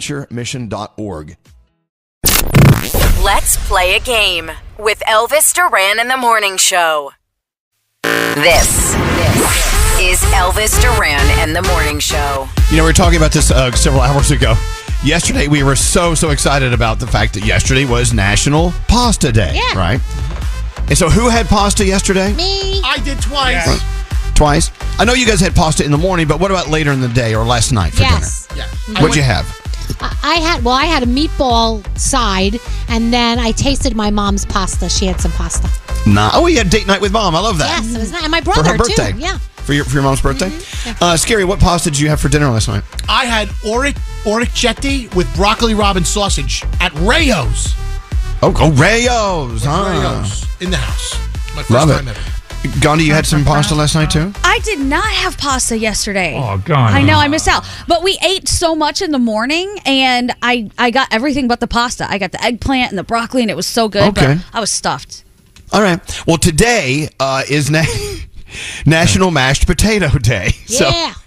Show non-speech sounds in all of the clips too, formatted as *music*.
bonaventuremission.org. Let's play a game with Elvis Duran in the Morning Show. This, this is Elvis Duran and the Morning Show. You know, we were talking about this uh, several hours ago. Yesterday, we were so, so excited about the fact that yesterday was National Pasta Day, Yeah. right? And so, who had pasta yesterday? Me. I did twice. Twice. I know you guys had pasta in the morning, but what about later in the day or last night for Yes. Yeah. dinner? What'd you have? I I had well, I had a meatball side, and then I tasted my mom's pasta. She had some pasta. Nah. Oh, you had date night with mom. I love that. Yes, it was nice. And my For brother her birthday. too. Yeah. For your, for your mom's birthday? Mm-hmm. Uh, Scary, what pasta did you have for dinner last night? I had oric orecchiette with broccoli robin sausage at Rao's. Oh, oh Rao's. huh? Rao's in the house. My first Love time it. ever. Gandhi, you had some pasta last night too? I did not have pasta yesterday. Oh, God. I know I missed out, but we ate so much in the morning, and I I got everything but the pasta. I got the eggplant and the broccoli, and it was so good. Okay. But I was stuffed. All right. Well, today uh, is na- *laughs* National Mashed Potato Day. *laughs* Yeah. So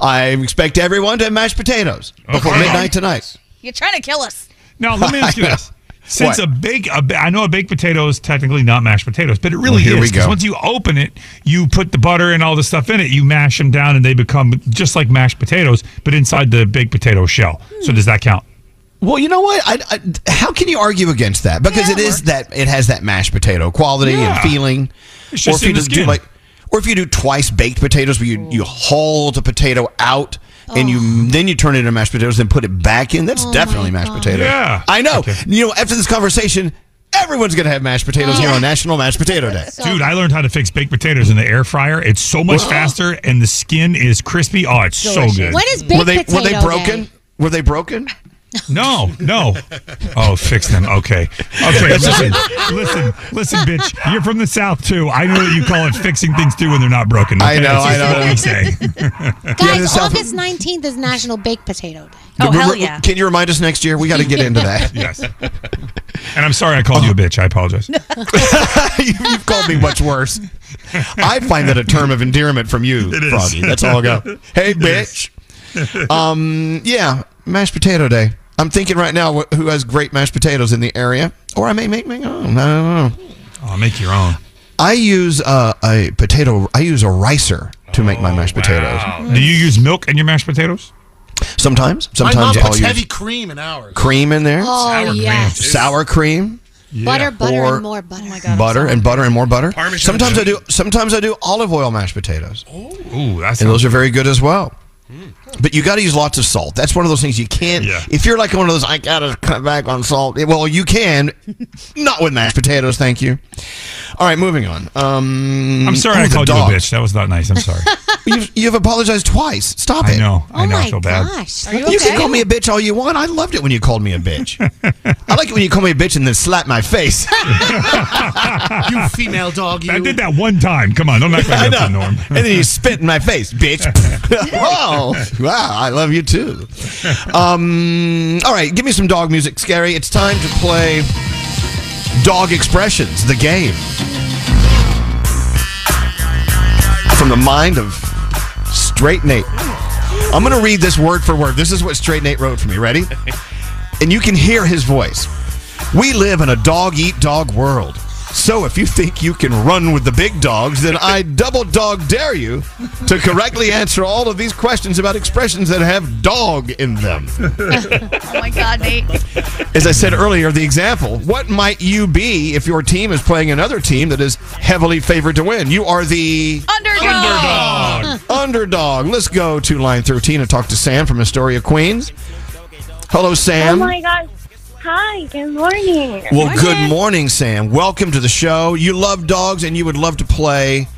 I expect everyone to have mashed potatoes before Okay. midnight tonight. You're trying to kill us. Now let me ask you *laughs* this: since What? a big, a, I know a baked potato is technically not mashed potatoes, but it really Well, here is. we 'cause go. Once you open it, you put the butter and all the stuff in it. You mash them down, and they become just like mashed potatoes, but inside the baked potato shell. So does that count? Well, you know what? I, I, how can you argue against that? Because Yeah, it it is that it has that mashed potato quality Yeah. and feeling. It's or just if you just do like, or if you do twice baked potatoes, where you mm. you haul the potato out and you then you turn it into mashed potatoes, then put it back in. That's oh definitely mashed potatoes. Yeah. I know. Okay. You know, after this conversation, everyone's gonna have mashed potatoes here oh. on National Mashed Potato Day. *laughs* Dude, I learned how to fix baked potatoes in the air fryer. It's so much faster, and the skin is crispy. Oh, it's so good. When is baked Were they potato were they broken? day? Were they broken? No, no. Oh, fix them. Okay. Okay. Listen, listen, listen, bitch. You're from the South too. I know that you call it fixing things too when they're not broken. I okay? know, That's I know. What we say. Yeah, Guys, the South- August 19th is National Baked Potato Day. Oh, We're- hell we're- yeah. Can you remind us next year? We got to get into that. *laughs* yes. And I'm sorry I called you a bitch. I apologize. *laughs* *laughs* You- You've called me much worse. I find that a term of endearment from you, It is. Froggy. That's all I got. Hey, bitch. Um, yeah, mashed potato day. I'm thinking right now who has great mashed potatoes in the area, or I may make my own. I don't know. Oh, make your own. I use uh, a potato. I use a ricer to make my mashed potatoes. Wow. Do you use milk in your mashed potatoes? Sometimes, My mom sometimes I'll puts use heavy cream in ours. cream in there, Oh, Sour cream. yes. sour cream. Butter, butter, Or- and more butter. Oh my God. Butter and butter and more butter. Parmesan sometimes I do. Sometimes I do olive oil mashed potatoes, Ooh, that's and those are very good as well. But you got to use lots of salt. That's one of those things you can't. Yeah. If you're like one of those, I gotta cut back on salt. Well, you can, not with mashed potatoes. Thank you. All right, moving on. Um, I'm sorry oh, I called dog. you a bitch. That was not nice. I'm sorry. *laughs* You've, you've apologized twice. Stop I it. know. I Oh know. I my feel bad. gosh. Are you You okay? can call me a bitch all you want. I loved it when you called me a bitch. *laughs* I like it when you call me a bitch and then slap my face. *laughs* You female dog. You. I did that one time. Come on, don't act I like that's the know. norm. and then you spit in my face, bitch. Whoa. Wow, I love you too. *laughs* Um, all right, give me some dog music, Scary. It's time to play Dog Expressions, the game. From the mind of Straight Nate. I'm going to read this word for word. This is what Straight Nate wrote for me. Ready? *laughs* And you can hear his voice. We live in a dog eat dog world. So if you think you can run with the big dogs, then I *laughs* double dog dare you to correctly answer all of these questions about expressions that have dog in them. *laughs* Oh my God, Nate. As I said earlier, the example, what might you be if your team is playing another team that is heavily favored to win? You are the Underdog. underdog. *laughs* Let's go to line 13 and talk to Sam from Astoria, Queens. Hello, Sam. Oh my gosh. Hi, good morning. Well, good morning, Sam. Welcome to the show. You love dogs and you would love to play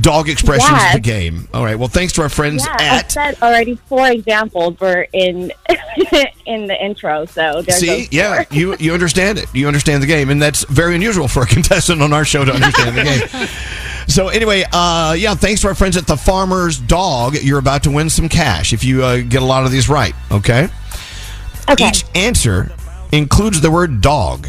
Dog Expressions Yes. the game. All right. Well, thanks to our friends Yeah, I at said already four examples were in *laughs* in the intro, so there See, yeah, you you understand it. You understand the game, and that's very unusual for a *laughs* contestant on our show to understand the game. *laughs* So anyway, uh, yeah, thanks to our friends at the Farmer's Dog, you're about to win some cash if you uh, get a lot of these right. Okay. Okay. Each answer includes the word dog.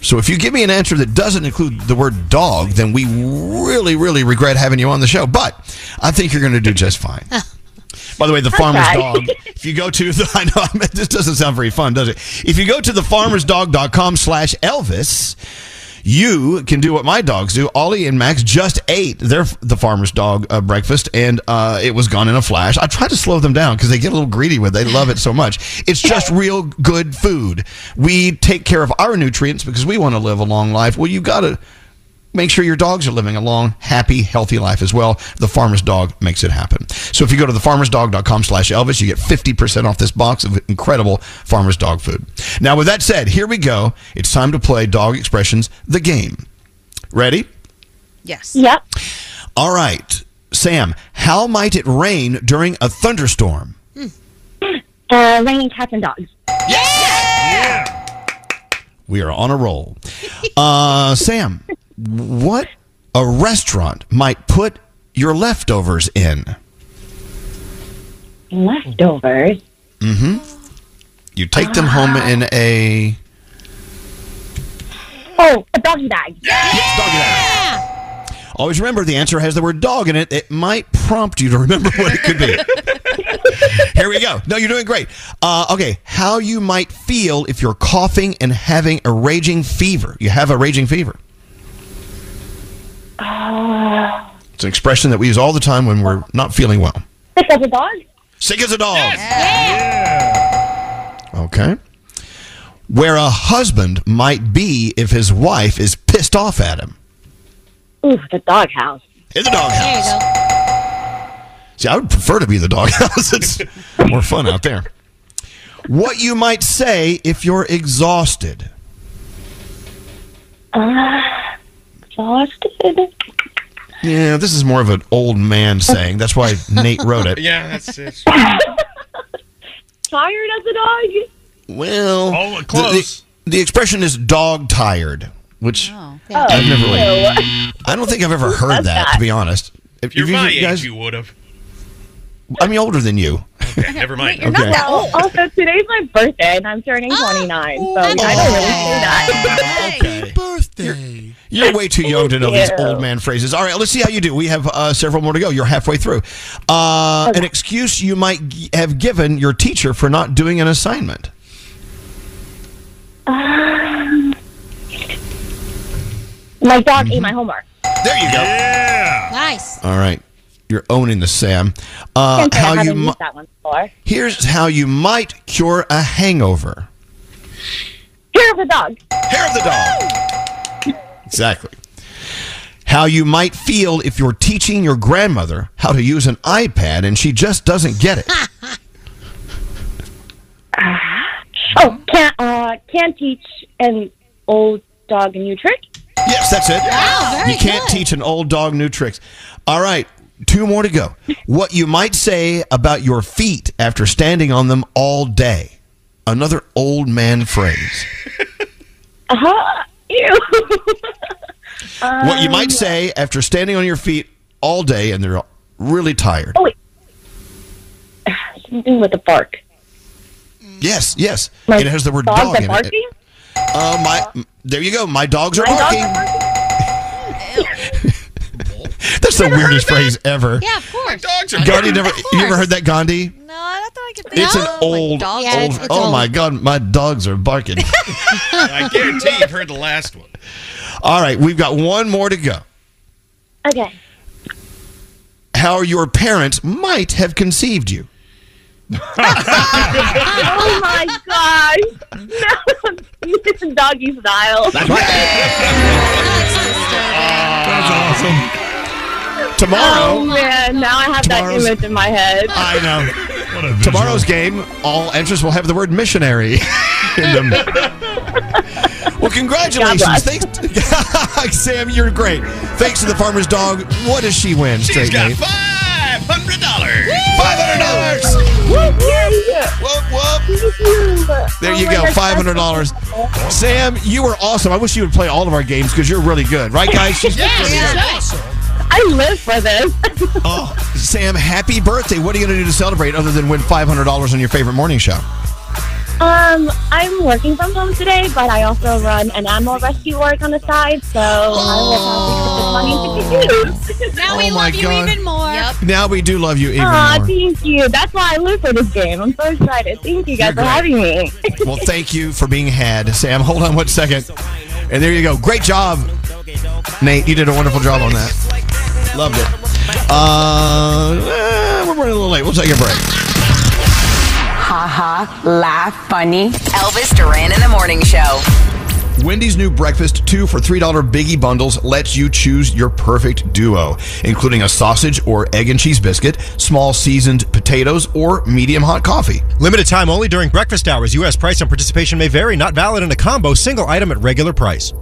So if you give me an answer that doesn't include the word dog, then we really, really regret having you on the show. But I think you're going to do just fine. *laughs* By the way, the farmer's dog. If you go to the, *laughs* I know this doesn't sound very fun, does it? If you go to thefarmersdog.com slash Elvis, you can do what my dogs do. Ollie and Max just ate their the farmer's dog uh, breakfast, and uh, it was gone in a flash. I try to slow them down because they get a little greedy with it. They love it so much. It's just real good food. We take care of our nutrients because we want to live a long life. Well, you got to make sure your dogs are living a long, happy, healthy life as well. The Farmer's Dog makes it happen. So if you go to thefarmersdog.com slash Elvis, you get 50% off this box of incredible Farmer's Dog food. Now, with that said, here we go. It's time to play Dog Expressions, the game. Ready? Yes. Yep. All right. Sam, how might it rain during a thunderstorm? Uh, raining cats and dogs. We are on a roll. Uh, Sam, what a restaurant might put your leftovers in? Leftovers. Mm hmm. You take them home in a Oh, a doggy bag. doggy bag. Always remember the answer has the word dog in it. It might prompt you to remember what it could be. *laughs* Here we go. No, you're doing great. Uh, okay, how you might feel if you're coughing and having a raging fever. You have a raging fever. Ah. It's an expression that we use all the time when we're not feeling well. Sick as a dog. Sick as a dog. Yeah. Okay. Where a husband might be if his wife is pissed off at him. Ooh, the doghouse. In the doghouse. There. See, I would prefer to be in the doghouse. *laughs* it's more fun out there. What you might say if you're exhausted. Ah. Exhausted. Yeah, this is more of an old man saying. That's why Nate wrote it. *laughs* Yeah, that's it. *laughs* Tired as a dog. Well, Oh, the- close. The, the expression is dog tired, which Oh. I've never oh, really. I don't think I've ever heard that, that? to be honest. If You're if my guys- age, you would have. I'm older than you. Okay, never mind. You're not Okay. that Well, old. also today's my birthday and I'm turning 29, so I don't really do that. Okay. Birthday. You're way too young to know these old man phrases. All right, let's see how you do. We have uh, several more to go. You're halfway through. Uh, An excuse you might g- have given your teacher for not doing an assignment. Um, my dog ate my homework. There you go. Yeah. Nice. All right. You're owning the Sam. Uh, Can't I how you haven't mi- that one before. here's how you might cure a hangover. Hair of the dog. Hair of the dog. Exactly. How you might feel if you're teaching your grandmother how to use an iPad and she just doesn't get it. *laughs* Oh, can't uh can't teach an old dog a new trick. Yes, that's it. Wow, you can't good. teach an old dog new tricks. All right, two more to go. What you might say about your feet after standing on them all day. Another old man phrase. Uh huh. *laughs* Ew. what you Um, might say after standing on your feet all day and they're really tired. Oh wait. *sighs* Something with a bark. Yes, yes. My it has the word dog are in it. barking? Uh, my, there you go. My dogs are My dogs barking. are barking? *laughs* That's the weirdest phrase ever. Yeah, of course. Dogs are Gandhi never. You ever heard that, Gandhi? No, I don't think I could It's an old, dogs Yeah, old. it's- it's oh old. my God, my dogs are barking. *laughs* I guarantee you've heard the last one. All right, we've got one more to go. Okay. How your parents might have conceived you. Oh my gosh. *laughs* it's doggy style. That's awesome. Tomorrow, Oh man, now I have that Tomorrow's- image in my head. I know. What. Tomorrow's game, all entrants will have the word missionary *laughs* in them. Well, congratulations. God Thanks, *laughs* Sam. You're great. Thanks to the farmer's dog. What does she win? She's Straight got Nate? five hundred dollars. Five hundred dollars. Whoop whoop. There Oh you go, five hundred dollars. Sam, you were awesome. I wish you would play all of our games because you're really good, right, guys? *laughs* She's really good. I live for this. Oh, Sam, happy birthday! What are you going to do to celebrate other than win five hundred dollars on your favorite morning show? Um, I'm working from home today, but I also run an animal rescue work on the side, so I will probably put this money into good use. Now we Oh my love you even more. Yep. Now we do love you even Aw, more. thank you. That's why I live for this game. I'm so excited. Thank you guys for having me. *laughs* Well, thank you for being had, Sam. Hold on one second, and there you go. Great job, Nate. You did a wonderful job on that. Loved it. Uh, eh, we're running a little late. We'll take a break. Ha ha, laugh, funny. Elvis Duran in the Morning Show. Wendy's new breakfast two for $3 biggie bundles lets you choose your perfect duo, including a sausage or egg and cheese biscuit, small seasoned potatoes, or medium hot coffee. Limited time only during breakfast hours. U.S. price and participation may vary. Not valid in a combo single item at regular price.